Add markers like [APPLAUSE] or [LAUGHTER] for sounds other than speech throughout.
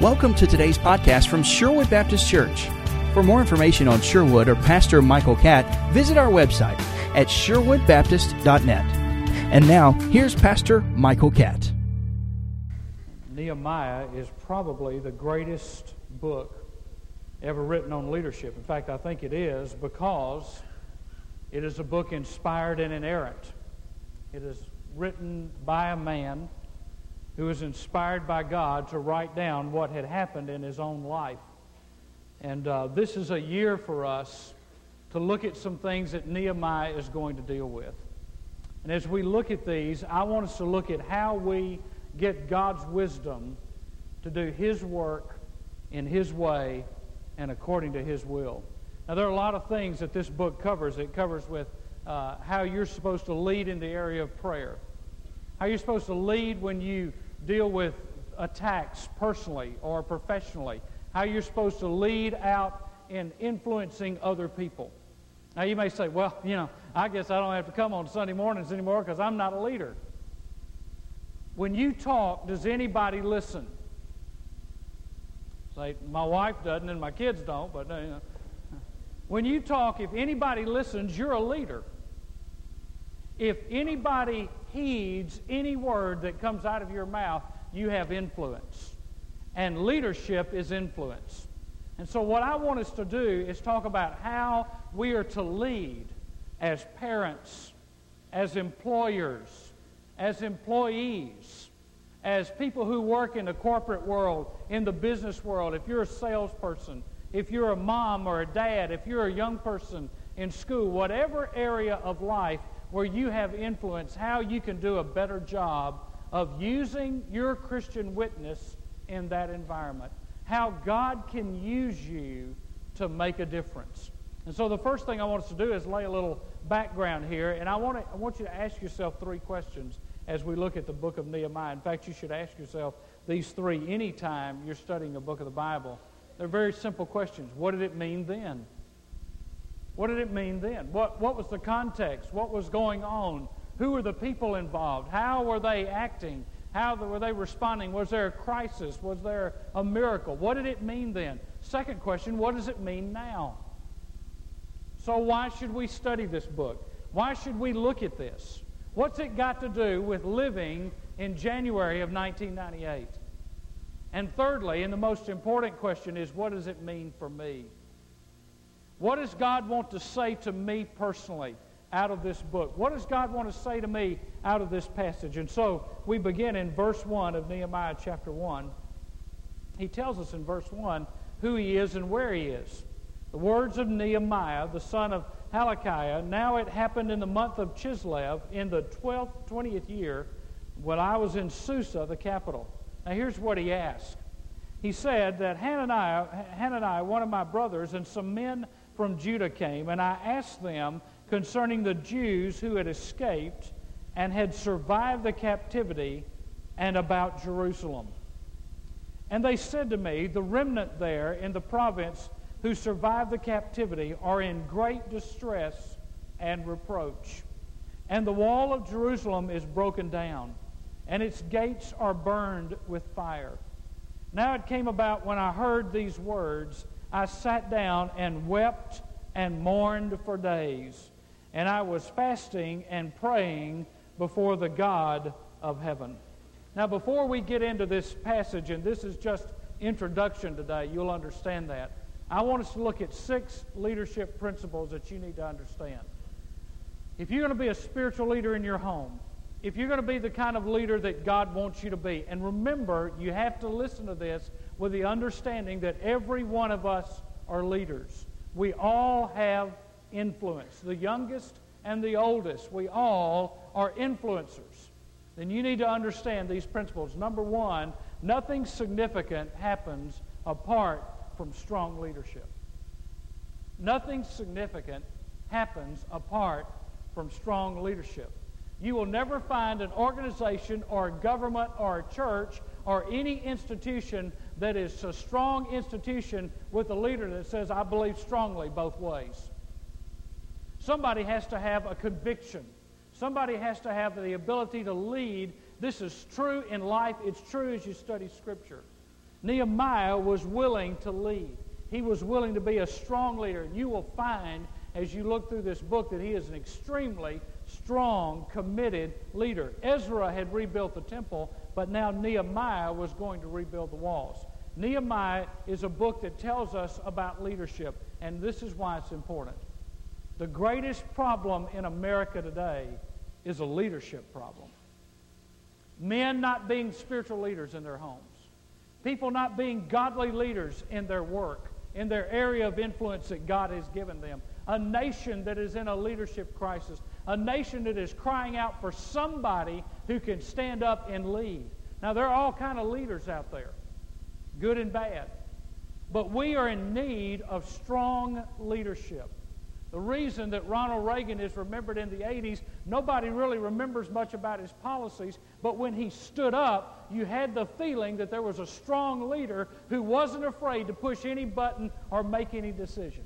Welcome to today's podcast from Sherwood Baptist Church. For more information on Sherwood or Pastor Michael Catt, visit our website at sherwoodbaptist.net. And now, here's Pastor Michael Catt. Nehemiah is probably the greatest book ever written on leadership. In fact, I think it is because it is a book inspired and inerrant. It is written by a man who was inspired by God to write down what had happened in his own life. And uh, this is a year for us to look at some things that Nehemiah is going to deal with. And as we look at these, I want us to look at how we get God's wisdom to do His work in His way and according to His will. Now, there are a lot of things that this book covers. It covers with uh, how you're supposed to lead in the area of prayer, how you're supposed to lead when you deal with attacks personally or professionally, how you're supposed to lead out in influencing other people. Now, you may say, well, you know, I guess I don't have to come on Sunday mornings anymore because I'm not a leader. When you talk, does anybody listen? Say, my wife doesn't and my kids don't, but you know. when you talk, if anybody listens, you're a leader. If anybody heeds any word that comes out of your mouth, you have influence. And leadership is influence. And so, what I want us to do is talk about how we are to lead as parents, as employers, as employees, as people who work in the corporate world, in the business world. If you're a salesperson, if you're a mom or a dad, if you're a young person in school, whatever area of life where you have influence, how you can do a better job of using your Christian witness in that environment. How God can use you to make a difference. And so the first thing I want us to do is lay a little background here, and I want, to, I want you to ask yourself three questions as we look at the book of Nehemiah. In fact, you should ask yourself these three anytime you're studying a book of the Bible. They're very simple questions. What did it mean then? What did it mean then? What, what was the context? What was going on? Who were the people involved? How were they acting? How were they responding? Was there a crisis? Was there a miracle? What did it mean then? Second question, what does it mean now? So, why should we study this book? Why should we look at this? What's it got to do with living in January of 1998? And thirdly, and the most important question is, what does it mean for me? What does God want to say to me personally out of this book? What does God want to say to me out of this passage? And so we begin in verse 1 of Nehemiah chapter 1. He tells us in verse 1 who he is and where he is. The words of Nehemiah, the son of Halakiah, now it happened in the month of Chislev in the 12th, 20th year when I was in Susa, the capital. Now here's what he asked. He said that Hananiah, Hananiah, one of my brothers, and some men from Judah came, and I asked them concerning the Jews who had escaped and had survived the captivity and about Jerusalem. And they said to me, The remnant there in the province who survived the captivity are in great distress and reproach. And the wall of Jerusalem is broken down, and its gates are burned with fire. Now it came about when I heard these words I sat down and wept and mourned for days. And I was fasting and praying before the God of heaven. Now, before we get into this passage, and this is just introduction today, you'll understand that. I want us to look at six leadership principles that you need to understand. If you're going to be a spiritual leader in your home, if you're going to be the kind of leader that God wants you to be, and remember, you have to listen to this with the understanding that every one of us are leaders. We all have influence. The youngest and the oldest, we all are influencers. Then you need to understand these principles. Number one, nothing significant happens apart from strong leadership. Nothing significant happens apart from strong leadership. You will never find an organization or a government or a church or any institution that is a strong institution with a leader that says, I believe strongly both ways. Somebody has to have a conviction. Somebody has to have the ability to lead. This is true in life. It's true as you study Scripture. Nehemiah was willing to lead. He was willing to be a strong leader. And you will find as you look through this book that he is an extremely strong, committed leader. Ezra had rebuilt the temple, but now Nehemiah was going to rebuild the walls. Nehemiah is a book that tells us about leadership, and this is why it's important. The greatest problem in America today is a leadership problem. Men not being spiritual leaders in their homes, people not being godly leaders in their work, in their area of influence that God has given them. A nation that is in a leadership crisis, a nation that is crying out for somebody who can stand up and lead. Now there are all kind of leaders out there, good and bad. But we are in need of strong leadership. The reason that Ronald Reagan is remembered in the 80s, nobody really remembers much about his policies, but when he stood up, you had the feeling that there was a strong leader who wasn't afraid to push any button or make any decision.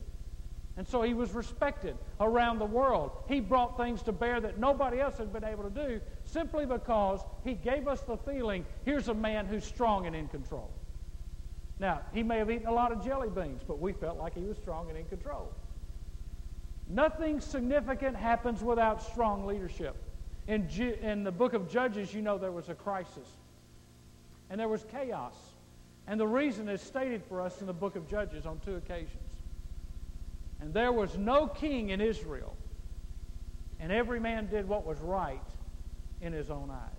And so he was respected around the world. He brought things to bear that nobody else had been able to do simply because he gave us the feeling here's a man who's strong and in control. Now, he may have eaten a lot of jelly beans, but we felt like he was strong and in control. Nothing significant happens without strong leadership. In, Ju- in the book of Judges, you know there was a crisis. And there was chaos. And the reason is stated for us in the book of Judges on two occasions. And there was no king in Israel. And every man did what was right in his own eyes.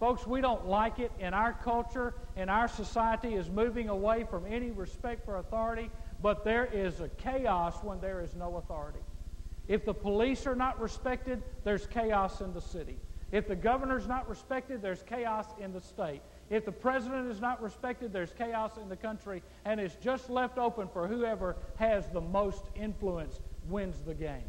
Folks, we don't like it, and our culture and our society is moving away from any respect for authority but there is a chaos when there is no authority. If the police are not respected, there's chaos in the city. If the governor's not respected, there's chaos in the state. If the president is not respected, there's chaos in the country, and it's just left open for whoever has the most influence wins the game.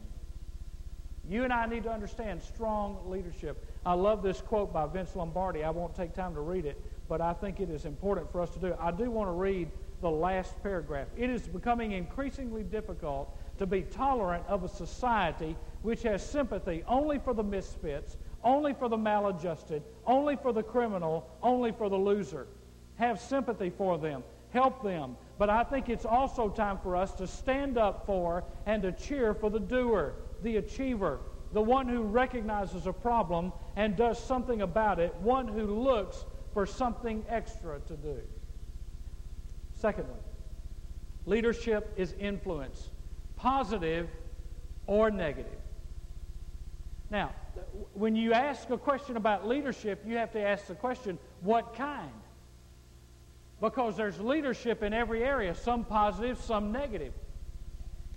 You and I need to understand strong leadership. I love this quote by Vince Lombardi. I won't take time to read it, but I think it is important for us to do. I do want to read the last paragraph. It is becoming increasingly difficult to be tolerant of a society which has sympathy only for the misfits, only for the maladjusted, only for the criminal, only for the loser. Have sympathy for them, help them. But I think it's also time for us to stand up for and to cheer for the doer, the achiever, the one who recognizes a problem and does something about it, one who looks for something extra to do. Secondly, leadership is influence, positive or negative. Now, when you ask a question about leadership, you have to ask the question, what kind? Because there's leadership in every area, some positive, some negative.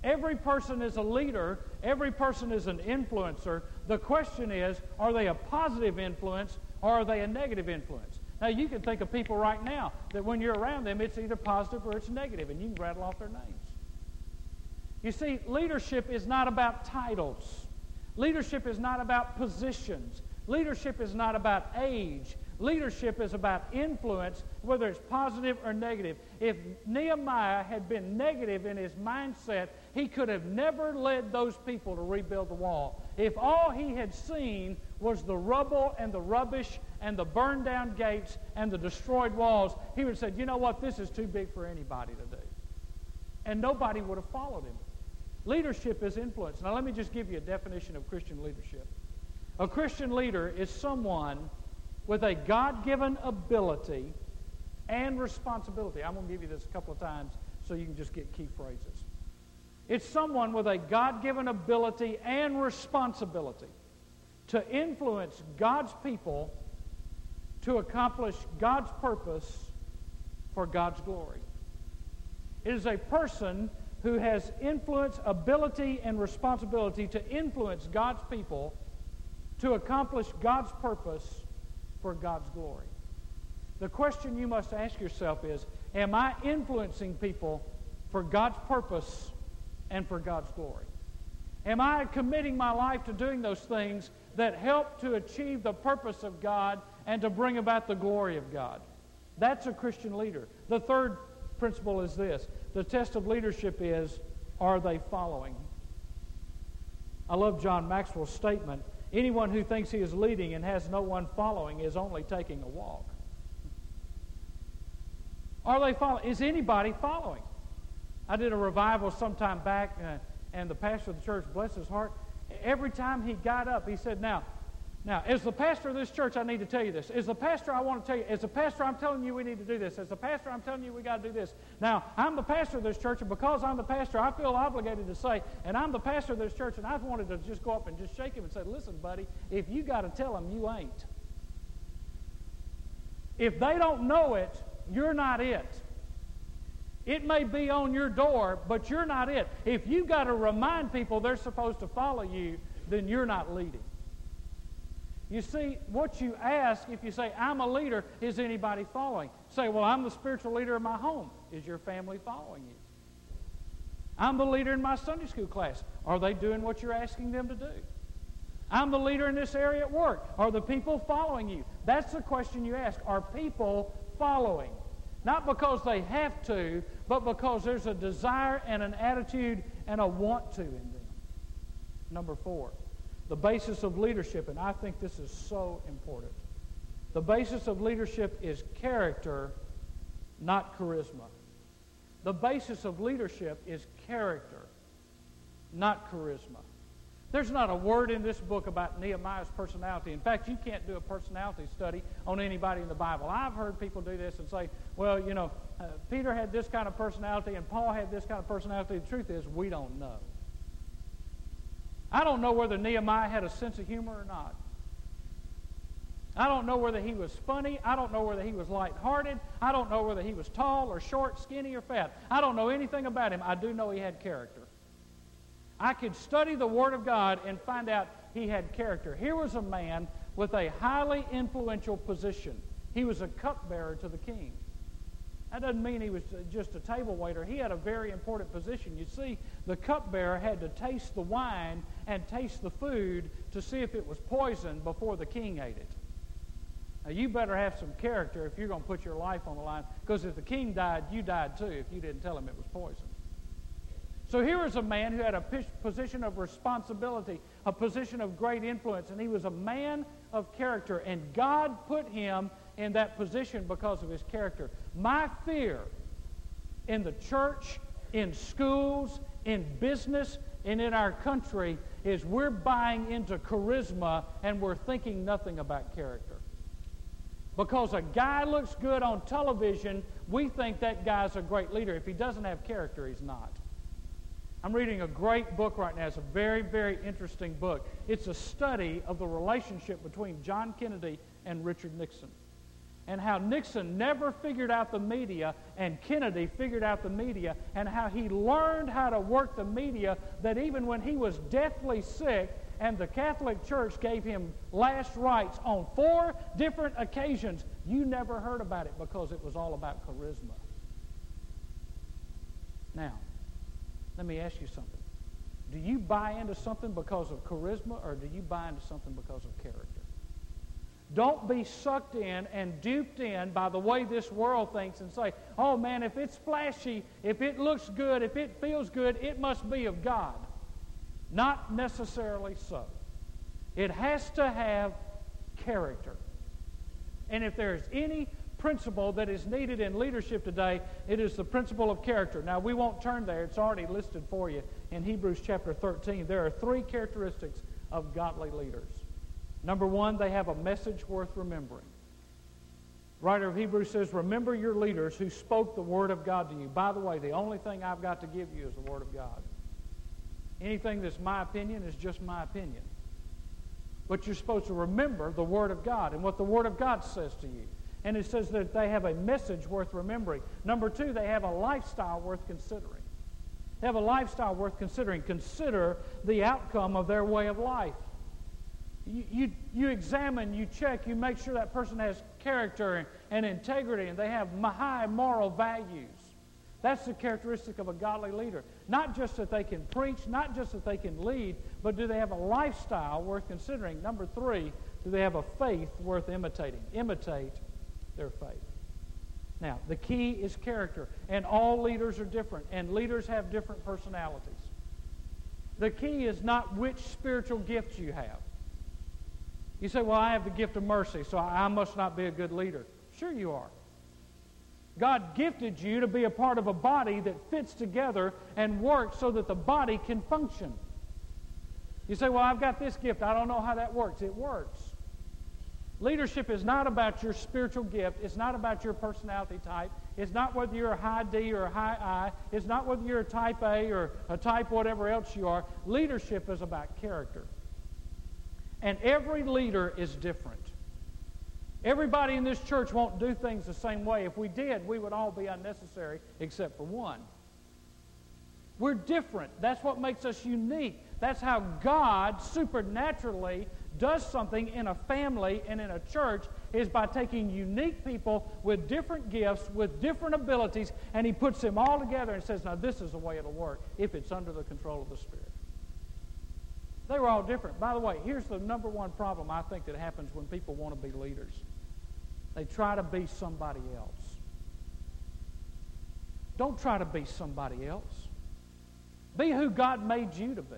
Every person is a leader, every person is an influencer. The question is, are they a positive influence or are they a negative influence? Now, you can think of people right now that when you're around them, it's either positive or it's negative, and you can rattle off their names. You see, leadership is not about titles. Leadership is not about positions. Leadership is not about age. Leadership is about influence, whether it's positive or negative. If Nehemiah had been negative in his mindset, he could have never led those people to rebuild the wall. If all he had seen was the rubble and the rubbish and the burned down gates and the destroyed walls, he would have said, you know what, this is too big for anybody to do. And nobody would have followed him. Leadership is influence. Now, let me just give you a definition of Christian leadership. A Christian leader is someone with a God given ability and responsibility. I'm going to give you this a couple of times so you can just get key phrases. It's someone with a God given ability and responsibility to influence God's people to accomplish God's purpose for God's glory. It is a person who has influence, ability, and responsibility to influence God's people to accomplish God's purpose for God's glory. The question you must ask yourself is Am I influencing people for God's purpose and for God's glory? Am I committing my life to doing those things that help to achieve the purpose of God and to bring about the glory of God? That's a Christian leader. The third principle is this the test of leadership is are they following? I love John Maxwell's statement Anyone who thinks he is leading and has no one following is only taking a walk. Are they following? Is anybody following? I did a revival sometime back, uh, and the pastor of the church, bless his heart, every time he got up, he said, Now, now, as the pastor of this church, I need to tell you this. As the pastor, I want to tell you, as the pastor, I'm telling you we need to do this. As the pastor, I'm telling you we got to do this. Now, I'm the pastor of this church, and because I'm the pastor, I feel obligated to say, and I'm the pastor of this church, and I've wanted to just go up and just shake him and say, listen, buddy, if you got to tell them, you ain't. If they don't know it, you're not it. It may be on your door, but you're not it. If you got to remind people they're supposed to follow you, then you're not leading. You see, what you ask if you say, I'm a leader, is anybody following? Say, well, I'm the spiritual leader of my home. Is your family following you? I'm the leader in my Sunday school class. Are they doing what you're asking them to do? I'm the leader in this area at work. Are the people following you? That's the question you ask. Are people following? Not because they have to, but because there's a desire and an attitude and a want to in them. Number four, the basis of leadership, and I think this is so important. The basis of leadership is character, not charisma. The basis of leadership is character, not charisma. There's not a word in this book about Nehemiah's personality. In fact, you can't do a personality study on anybody in the Bible. I've heard people do this and say, well, you know, uh, Peter had this kind of personality and Paul had this kind of personality. The truth is, we don't know. I don't know whether Nehemiah had a sense of humor or not. I don't know whether he was funny. I don't know whether he was light-hearted. I don't know whether he was tall or short, skinny or fat. I don't know anything about him. I do know he had character. I could study the Word of God and find out he had character. Here was a man with a highly influential position. He was a cupbearer to the king. That doesn't mean he was just a table waiter. He had a very important position. You see, the cupbearer had to taste the wine and taste the food to see if it was poison before the king ate it. Now, you better have some character if you're going to put your life on the line, because if the king died, you died too if you didn't tell him it was poison. So here was a man who had a position of responsibility, a position of great influence, and he was a man of character, and God put him in that position because of his character. My fear in the church, in schools, in business, and in our country is we're buying into charisma and we're thinking nothing about character. Because a guy looks good on television, we think that guy's a great leader. If he doesn't have character, he's not. I'm reading a great book right now. It's a very, very interesting book. It's a study of the relationship between John Kennedy and Richard Nixon. And how Nixon never figured out the media and Kennedy figured out the media, and how he learned how to work the media that even when he was deathly sick and the Catholic Church gave him last rites on four different occasions, you never heard about it because it was all about charisma. Now, let me ask you something. Do you buy into something because of charisma or do you buy into something because of character? Don't be sucked in and duped in by the way this world thinks and say, oh man, if it's flashy, if it looks good, if it feels good, it must be of God. Not necessarily so. It has to have character. And if there's any principle that is needed in leadership today. It is the principle of character. Now, we won't turn there. It's already listed for you in Hebrews chapter 13. There are three characteristics of godly leaders. Number one, they have a message worth remembering. writer of Hebrews says, Remember your leaders who spoke the word of God to you. By the way, the only thing I've got to give you is the word of God. Anything that's my opinion is just my opinion. But you're supposed to remember the Word of God and what the Word of God says to you. And it says that they have a message worth remembering. Number two, they have a lifestyle worth considering. They have a lifestyle worth considering. Consider the outcome of their way of life. You, you, examine, you check, you make sure that person has character and integrity and they have high moral values. That's the characteristic of a godly leader. Not just that they can preach, not just that they can lead, but do they have a lifestyle worth considering? Number three, do they have a faith worth imitating? Imitate their faith. Now, the key is character, and all leaders are different, and leaders have different personalities. The key is not which spiritual gifts you have. You say, Well, I have the gift of mercy, so I must not be a good leader. Sure, you are. God gifted you to be a part of a body that fits together and works so that the body can function. You say, Well, I've got this gift. I don't know how that works. It works. Leadership is not about your spiritual gift. It's not about your personality type. It's not whether you're a high D or a high I. It's not whether you're a type A or a type whatever else you are. Leadership is about character. And every leader is different. Everybody in this church won't do things the same way. If we did, we would all be unnecessary except for one. We're different. That's what makes us unique. That's how God supernaturally does something in a family and in a church is by taking unique people with different gifts, with different abilities, and he puts them all together and says, now this is the way it'll work if it's under the control of the Spirit. They were all different. By the way, here's the number one problem I think that happens when people want to be leaders. They try to be somebody else. Don't try to be somebody else. Be who God made you to be.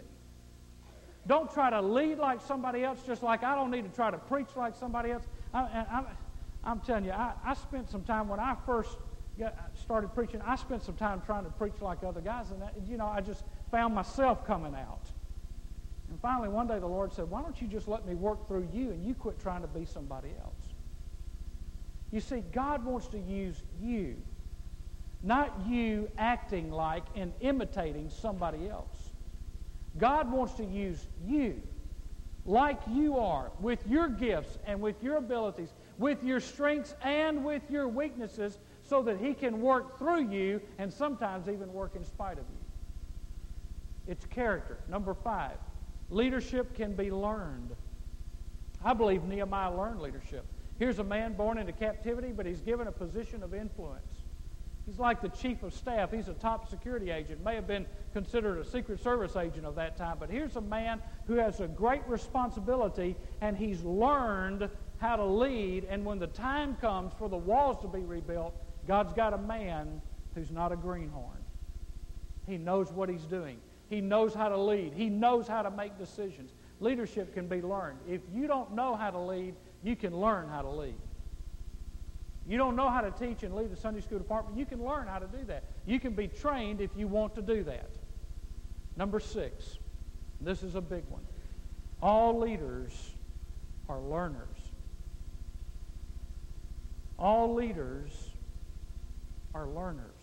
Don't try to lead like somebody else, just like I don't need to try to preach like somebody else. I, am telling you, I, I, spent some time when I first started preaching, I spent some time trying to preach like other guys, and that, you know, I just found myself coming out. And finally, one day the Lord said, Why don't you just let me work through you and you quit trying to be somebody else? You see, God wants to use you, not you acting like and imitating somebody else. God wants to use you like you are, with your gifts and with your abilities, with your strengths and with your weaknesses, so that He can work through you and sometimes even work in spite of you. It's character. Number five, leadership can be learned. I believe Nehemiah learned leadership. Here's a man born into captivity, but he's given a position of influence. He's like the chief of staff. He's a top security agent, may have been considered a Secret Service agent of that time. But here's a man who has a great responsibility, and he's learned how to lead. And when the time comes for the walls to be rebuilt, God's got a man who's not a greenhorn. He knows what he's doing. He knows how to lead. He knows how to make decisions. Leadership can be learned. If you don't know how to lead, you can learn how to lead. You don't know how to teach and lead the Sunday school department, you can learn how to do that. You can be trained if you want to do that. Number six, this is a big one. All leaders are learners. All leaders are learners.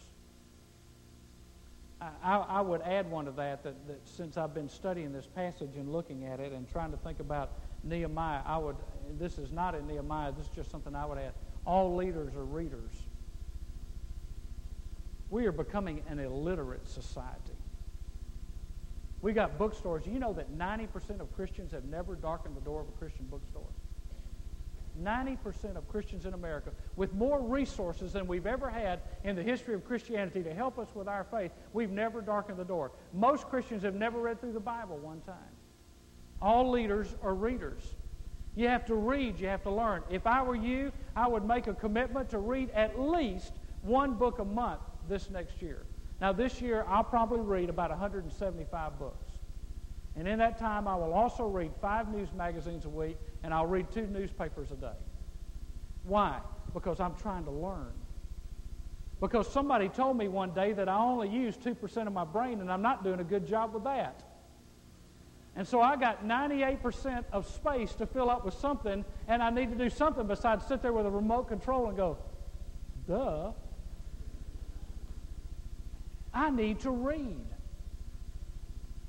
I, I, would add one to that, that, that since I've been studying this passage and looking at it and trying to think about Nehemiah, I would, this is not in Nehemiah, this is just something I would add. All leaders are readers. We are becoming an illiterate society. We got bookstores. You know that 90% of Christians have never darkened the door of a Christian bookstore. 90% of Christians in America, with more resources than we've ever had in the history of Christianity to help us with our faith, we've never darkened the door. Most Christians have never read through the Bible one time. All leaders are readers. You have to read, you have to learn. If I were you, I would make a commitment to read at least one book a month this next year. Now, this year, I'll probably read about 175 books. And in that time, I will also read five news magazines a week, and I'll read two newspapers a day. Why? Because I'm trying to learn. Because somebody told me one day that I only use 2% of my brain, and I'm not doing a good job with that. And so I got 98% of space to fill up with something, and I need to do something besides sit there with a remote control and go, duh. I need to read.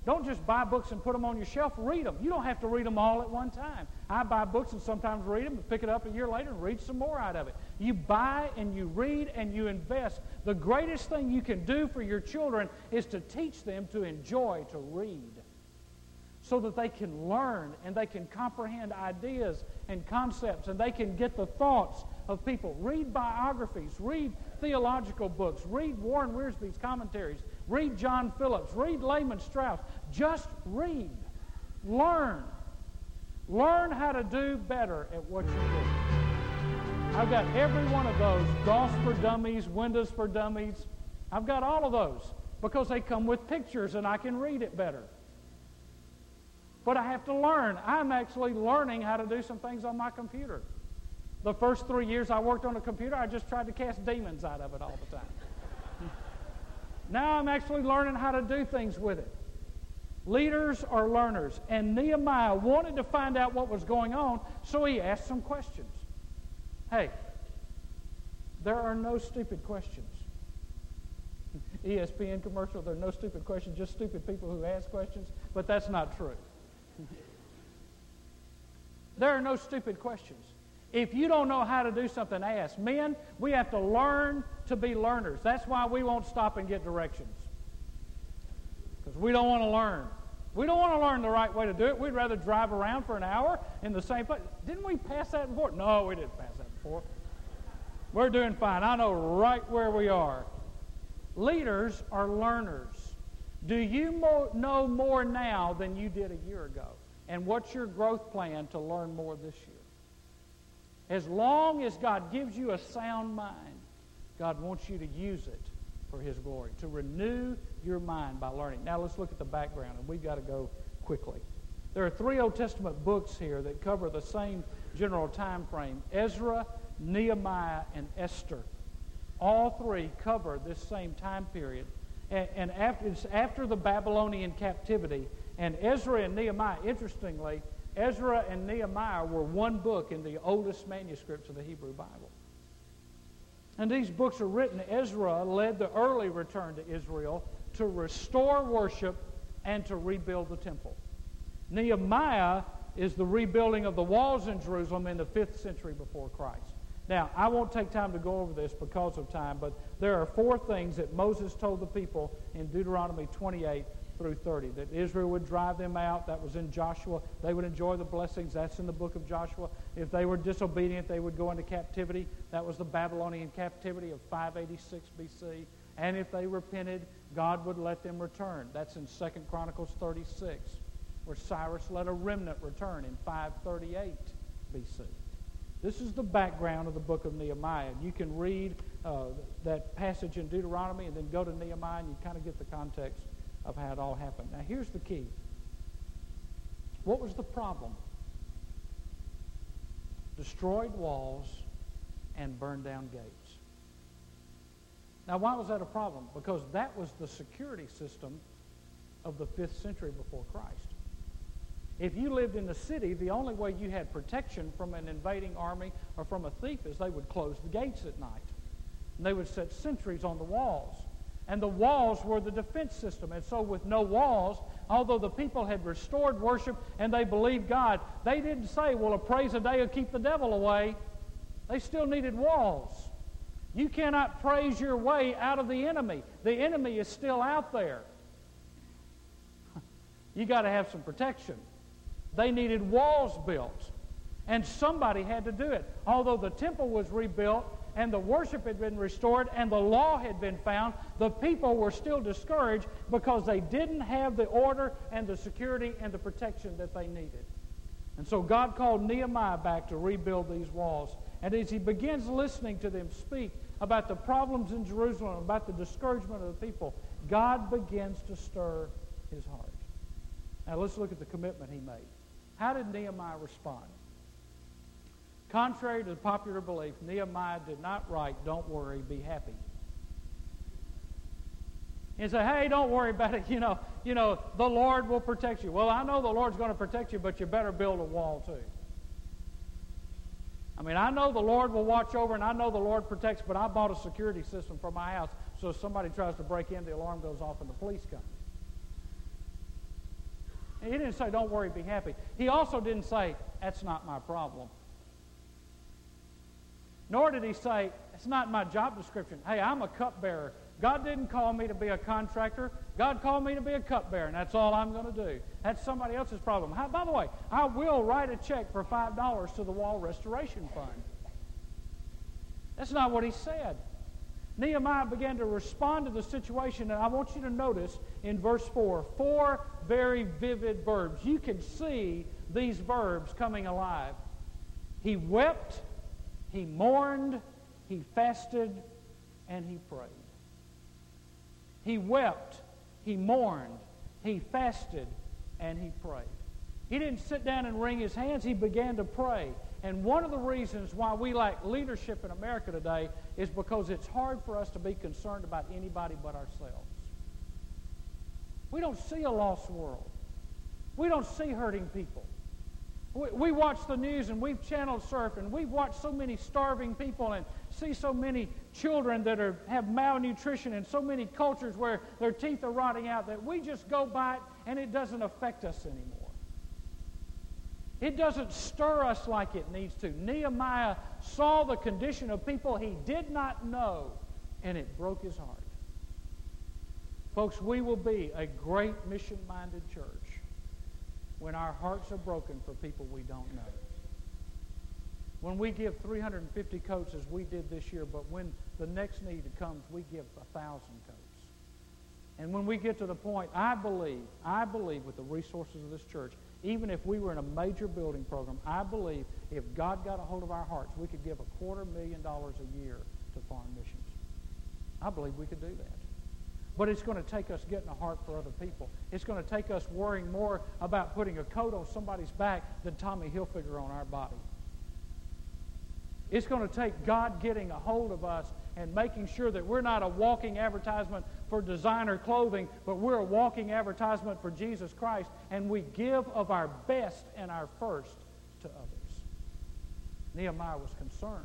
Don't just buy books and put them on your shelf. Read them. You don't have to read them all at one time. I buy books and sometimes read them and pick it up a year later and read some more out of it. You buy and you read and you invest. The greatest thing you can do for your children is to teach them to enjoy to read so that they can learn and they can comprehend ideas and concepts and they can get the thoughts of people. Read biographies, read theological books, read Warren Wiersbe's commentaries, read John Phillips, read Lehman Strauss. Just read. Learn. Learn how to do better at what you do. I've got every one of those DOS for Dummies, Windows for Dummies. I've got all of those because they come with pictures and I can read it better. But I have to learn. I'm actually learning how to do some things on my computer. The first three years I worked on a computer, I just tried to cast demons out of it all the time. Now I'm actually learning how to do things with it. Leaders are learners. And Nehemiah wanted to find out what was going on, so he asked some questions. Hey, there are no stupid questions. [LAUGHS] ESPN commercial, there are no stupid questions, just stupid people who ask questions, but that's not true. [LAUGHS] there are no stupid questions. If you don't know how to do something, ask. Men, we have to learn to be learners. That's why we won't stop and get directions. Because we don't want to learn. We don't want to learn the right way to do it. We'd rather drive around for an hour in the same place. Didn't we pass that before? No, we didn't pass that before. We're doing fine. I know right where we are. Leaders are learners. Do you know more now than you did a year ago? And what's your growth plan to learn more this year? As long as God gives you a sound mind, God wants you to use it for His glory, to renew your mind by learning. Now let's look at the background, and we've got to go quickly. There are three Old Testament books here that cover the same general time frame Ezra, Nehemiah, and Esther. All three cover this same time period. And, and after, it's after the Babylonian captivity. And Ezra and Nehemiah, interestingly, Ezra and Nehemiah were one book in the oldest manuscripts of the Hebrew Bible. And these books are written. Ezra led the early return to Israel to restore worship and to rebuild the temple. Nehemiah is the rebuilding of the walls in Jerusalem in the 5th century before Christ. Now, I won't take time to go over this because of time, but there are four things that Moses told the people in Deuteronomy 28 through 30 that Israel would drive them out. That was in Joshua. They would enjoy the blessings. That's in the book of Joshua. If they were disobedient, they would go into captivity. That was the Babylonian captivity of 586 BC. And if they repented, God would let them return. That's in 2 Chronicles 36, where Cyrus let a remnant return in 538 BC. This is the background of the book of Nehemiah. You can read uh, that passage in Deuteronomy and then go to Nehemiah and you kind of get the context of how it all happened. Now, here's the key. What was the problem? Destroyed walls and burned down gates. Now, why was that a problem? Because that was the security system of the 5th century before Christ. If you lived in the city, the only way you had protection from an invading army or from a thief is they would close the gates at night. And they would set sentries on the walls. And the walls were the defense system. And so, with no walls, although the people had restored worship and they believed God, they didn't say, well, a praise a day will keep the devil away. They still needed walls. You cannot praise your way out of the enemy. The enemy is still out there. [LAUGHS] You got to have some protection. They needed walls built. And somebody had to do it. Although the temple was rebuilt and the worship had been restored and the law had been found, the people were still discouraged because they didn't have the order and the security and the protection that they needed. And so God called Nehemiah back to rebuild these walls. And as he begins listening to them speak about the problems in Jerusalem, about the discouragement of the people, God begins to stir his heart. Now let's look at the commitment he made. How did Nehemiah respond? Contrary to the popular belief, Nehemiah did not write, Don't worry, be happy. And say, hey, don't worry about it. [LAUGHS] You know, you know, the Lord will protect you. Well, I know the Lord's going to protect you, but you better build a wall too. I mean, I know the Lord will watch over and I know the Lord protects, but I bought a security system for my house so if somebody tries to break in, the alarm goes off and the police come. He didn't say, don't worry, be happy. He also didn't say, that's not my problem. Nor did he say, it's not my job description. Hey, I'm a cupbearer. God didn't call me to be a contractor. God called me to be a cupbearer, and that's all I'm going to do. That's somebody else's problem. How, by the way, I will write a check for $5 to the Wall Restoration Fund. That's not what he said. Nehemiah began to respond to the situation, and I want you to notice in verse 4 four very vivid verbs. You can see these verbs coming alive. He wept, he mourned, he fasted, and he prayed. He wept, he mourned, he fasted, and he prayed. He didn't sit down and wring his hands. He began to pray. And one of the reasons why we lack leadership in America today is because it's hard for us to be concerned about anybody but ourselves. We don't see a lost world. We don't see hurting people. We, we watch the news and we've channeled surf and we've watched so many starving people and see so many children that are, have malnutrition and so many cultures where their teeth are rotting out that we just go by it and it doesn't affect us anymore. It doesn't stir us like it needs to. Nehemiah saw the condition of people he did not know, and it broke his heart. Folks, we will be a great mission minded church when our hearts are broken for people we don't know. When we give 350 coats as we did this year, but when the next need comes, we give a thousand coats. And when we get to the point, I believe, I believe with the resources of this church, even if we were in a major building program, I believe if God got a hold of our hearts, we could give a quarter million dollars a year to foreign missions. I believe we could do that. But it's going to take us getting a heart for other people. It's going to take us worrying more about putting a coat on somebody's back than Tommy Hilfiger on our body. It's going to take God getting a hold of us and making sure that we're not a walking advertisement for designer clothing, but we're a walking advertisement for Jesus Christ, and we give of our best and our first to others. Nehemiah was concerned.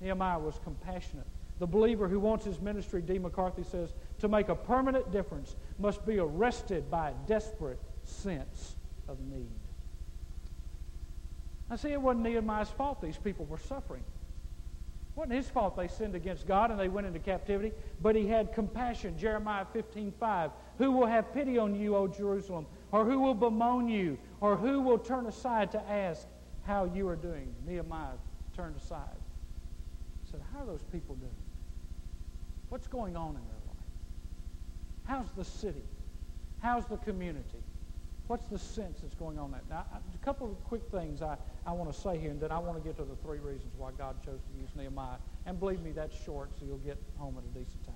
Nehemiah was compassionate. The believer who wants his ministry, D. McCarthy says, to make a permanent difference must be arrested by a desperate sense of need. I see it wasn't Nehemiah's fault these people were suffering. It wasn't his fault they sinned against God and they went into captivity, but he had compassion. Jeremiah 15, 5. Who will have pity on you, O Jerusalem? Or who will bemoan you? Or who will turn aside to ask how you are doing? Nehemiah turned aside. Said, How are those people doing? What's going on in their life? How's the city? How's the community? What's the sense that's going on there? Now, a couple of quick things I, I want to say here, and then I want to get to the three reasons why God chose to use Nehemiah. And believe me, that's short, so you'll get home at a decent time.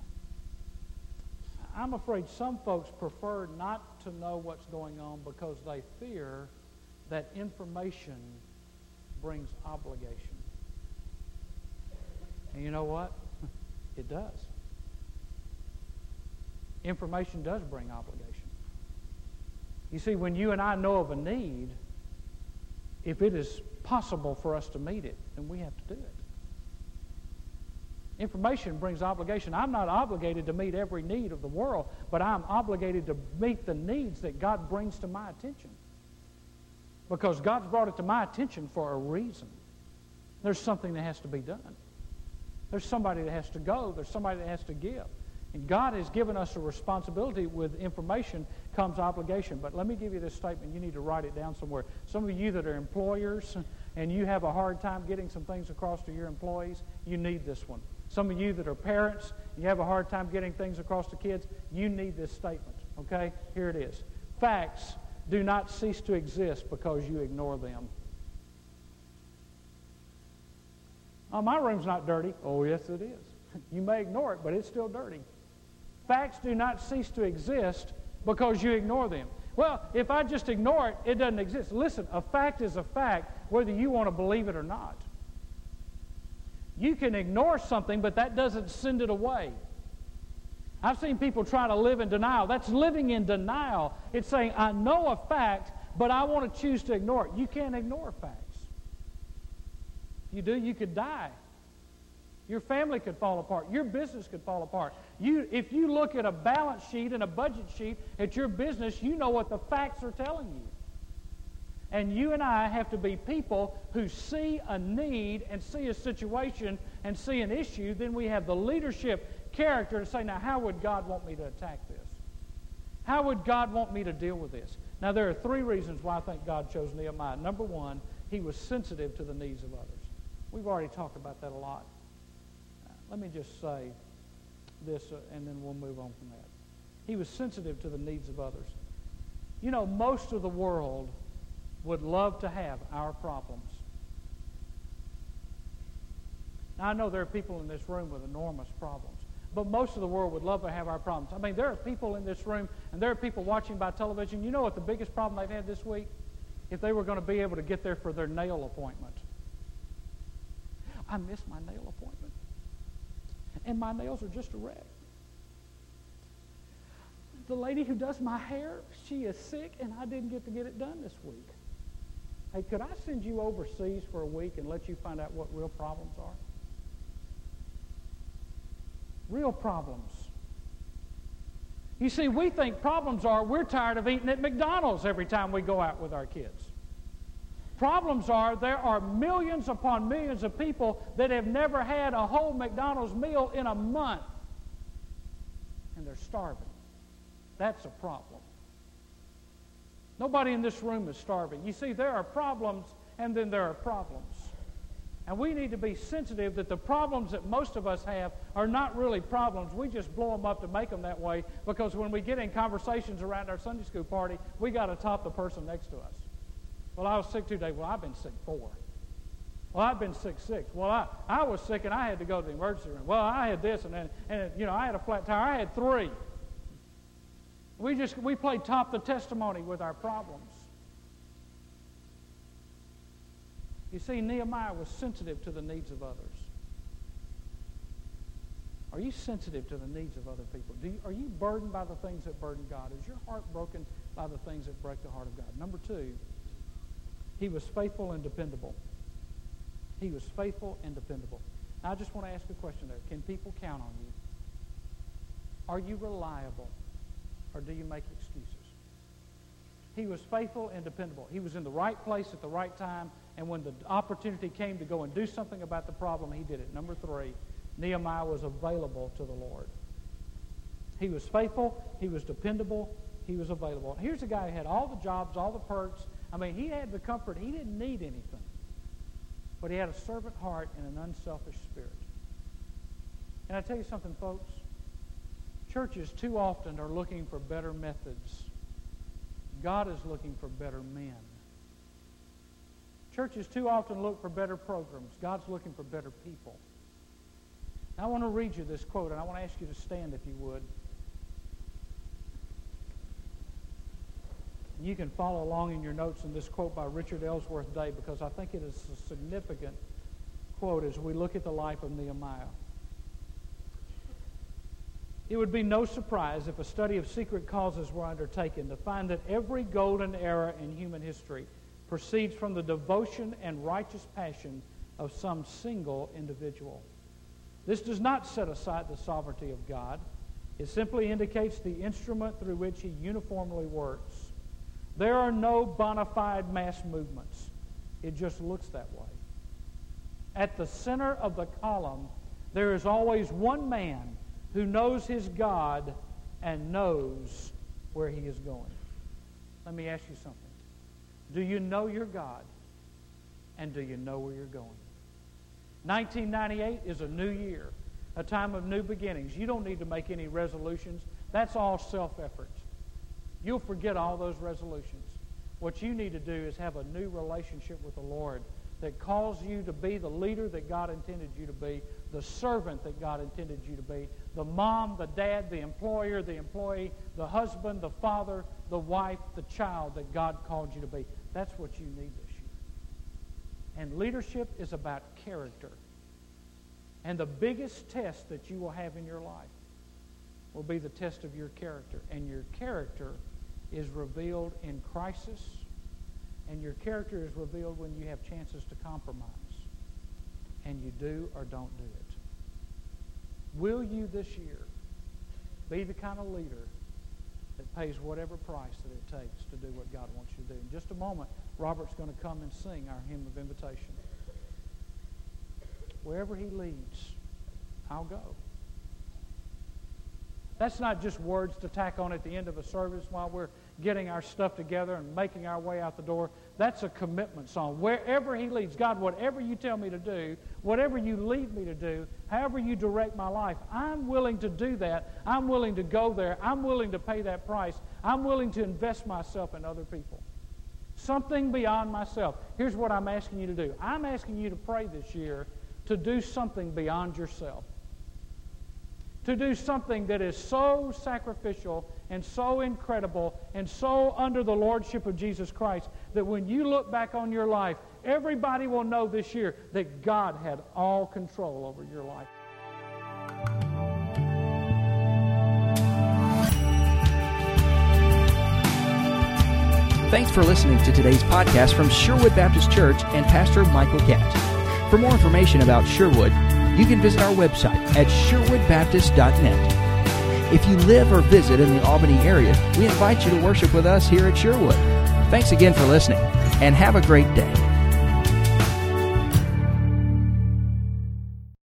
I'm afraid some folks prefer not to know what's going on because they fear that information brings obligation. And you know what? [LAUGHS] It does. Information does bring obligation. You see, when you and I know of a need, if it is possible for us to meet it, then we have to do it. Information brings obligation. I'm not obligated to meet every need of the world, but I'm obligated to meet the needs that God brings to my attention. Because God's brought it to my attention for a reason. There's something that has to be done. There's somebody that has to go. There's somebody that has to give. And God has given us a responsibility with information comes obligation. But let me give you this statement. You need to write it down somewhere. Some of you that are employers and you have a hard time getting some things across to your employees, you need this one. Some of you that are parents, you have a hard time getting things across to kids, you need this statement. Okay? Here it is. Facts do not cease to exist because you ignore them. Oh, my room's not dirty. Oh, yes, it is. [LAUGHS] You may ignore it, but it's still dirty. Facts do not cease to exist because you ignore them. Well, if I just ignore it, it doesn't exist. Listen, a fact is a fact whether you want to believe it or not. You can ignore something, but that doesn't send it away. I've seen people try to live in denial. That's living in denial. It's saying, I know a fact, but I want to choose to ignore it. You can't ignore facts. If you do, you could die. Your family could fall apart. Your business could fall apart. You, if you look at a balance sheet and a budget sheet at your business, you know what the facts are telling you. And you and I have to be people who see a need and see a situation and see an issue. Then we have the leadership character to say, now, how would God want me to attack this? How would God want me to deal with this? Now, there are three reasons why I think God chose Nehemiah. Number one, he was sensitive to the needs of others. We've already talked about that a lot. Let me just say this, uh, and then we'll move on from that. He was sensitive to the needs of others. You know, most of the world would love to have our problems. Now, I know there are people in this room with enormous problems, but most of the world would love to have our problems. I mean, there are people in this room, and there are people watching by television. You know what the biggest problem they've had this week? if they were going to be able to get there for their nail appointment. I missed my nail appointment. And my nails are just a wreck. The lady who does my hair, she is sick and I didn't get to get it done this week. Hey, could I send you overseas for a week and let you find out what real problems are? Real problems. You see, we think problems are we're tired of eating at McDonald's every time we go out with our kids. Problems are there are millions upon millions of people that have never had a whole McDonald's meal in a month. And they're starving. That's a problem. Nobody in this room is starving. You see, there are problems and then there are problems. And we need to be sensitive that the problems that most of us have are not really problems. We just blow them up to make them that way because when we get in conversations around our Sunday school party, we got to top the person next to us. Well, I was sick two days. Well, I've been sick four. Well, I've been sick six. Well, I, I was sick and I had to go to the emergency room. Well, I had this and then, and you know, I had a flat tire. I had three. We just, we play top the testimony with our problems. You see, Nehemiah was sensitive to the needs of others. Are you sensitive to the needs of other people? You, are you burdened by the things that burden God? Is your heart broken by the things that break the heart of God? Number two, he was faithful and dependable. He was faithful and dependable. Now, I just want to ask a question there. Can people count on you? Are you reliable? Or do you make excuses? He was faithful and dependable. He was in the right place at the right time, and when the opportunity came to go and do something about the problem, he did it. Number three, Nehemiah was available to the Lord. He was faithful, he was dependable, he was available. Here's a guy who had all the jobs, all the perks, I mean, he had the comfort. He didn't need anything. But he had a servant heart and an unselfish spirit. And I tell you something, folks. Churches too often are looking for better methods. God is looking for better men. Churches too often look for better programs. God's looking for better people. I want to read you this quote, and I want to ask you to stand if you would. You can follow along in your notes in this quote by Richard Ellsworth Day because I think it is a significant quote as we look at the life of Nehemiah. It would be no surprise if a study of secret causes were undertaken to find that every golden era in human history proceeds from the devotion and righteous passion of some single individual. This does not set aside the sovereignty of God. It simply indicates the instrument through which he uniformly works. There are no bona fide mass movements. It just looks that way. At the center of the column, there is always one man who knows his God and knows where he is going. Let me ask you something. Do you know your God? And do you know where you're going? 1998 is a new year, a time of new beginnings. You don't need to make any resolutions. That's all self effort. You'll forget all those resolutions. What you need to do is have a new relationship with the Lord that calls you to be the leader that God intended you to be, the servant that God intended you to be, the mom, the dad, the employer, the employee, the husband, the father, the wife, the child that God called you to be. That's what you need this year. And leadership is about character. And the biggest test that you will have in your life will be the test of your character. And your character is revealed in crisis, and your character is revealed when you have chances to compromise, and you do or don't do it. Will you this year be the kind of leader that pays whatever price that it takes to do what God wants you to do? In just a moment, Robert's going to come and sing our hymn of invitation. Wherever he leads, I'll go. That's not just words to tack on at the end of a service while we're getting our stuff together and making our way out the door. That's a commitment song. Wherever He leads, God, whatever you tell me to do, whatever you lead me to do, however you direct my life, I'm willing to do that. I'm willing to go there. I'm willing to pay that price. I'm willing to invest myself in other people. Something beyond myself. Here's what I'm asking you to do I'm asking you to pray this year to do something beyond yourself. To do something that is so sacrificial and so incredible and so under the lordship of Jesus Christ that when you look back on your life, everybody will know this year that God had all control over your life. Thanks for listening to today's podcast from Sherwood Baptist Church and Pastor Michael Catt. For more information about Sherwood, you can visit our website at sherwoodbaptist.net. If you live or visit in the Albany area, we invite you to worship with us here at Sherwood. Thanks again for listening, and have a great day.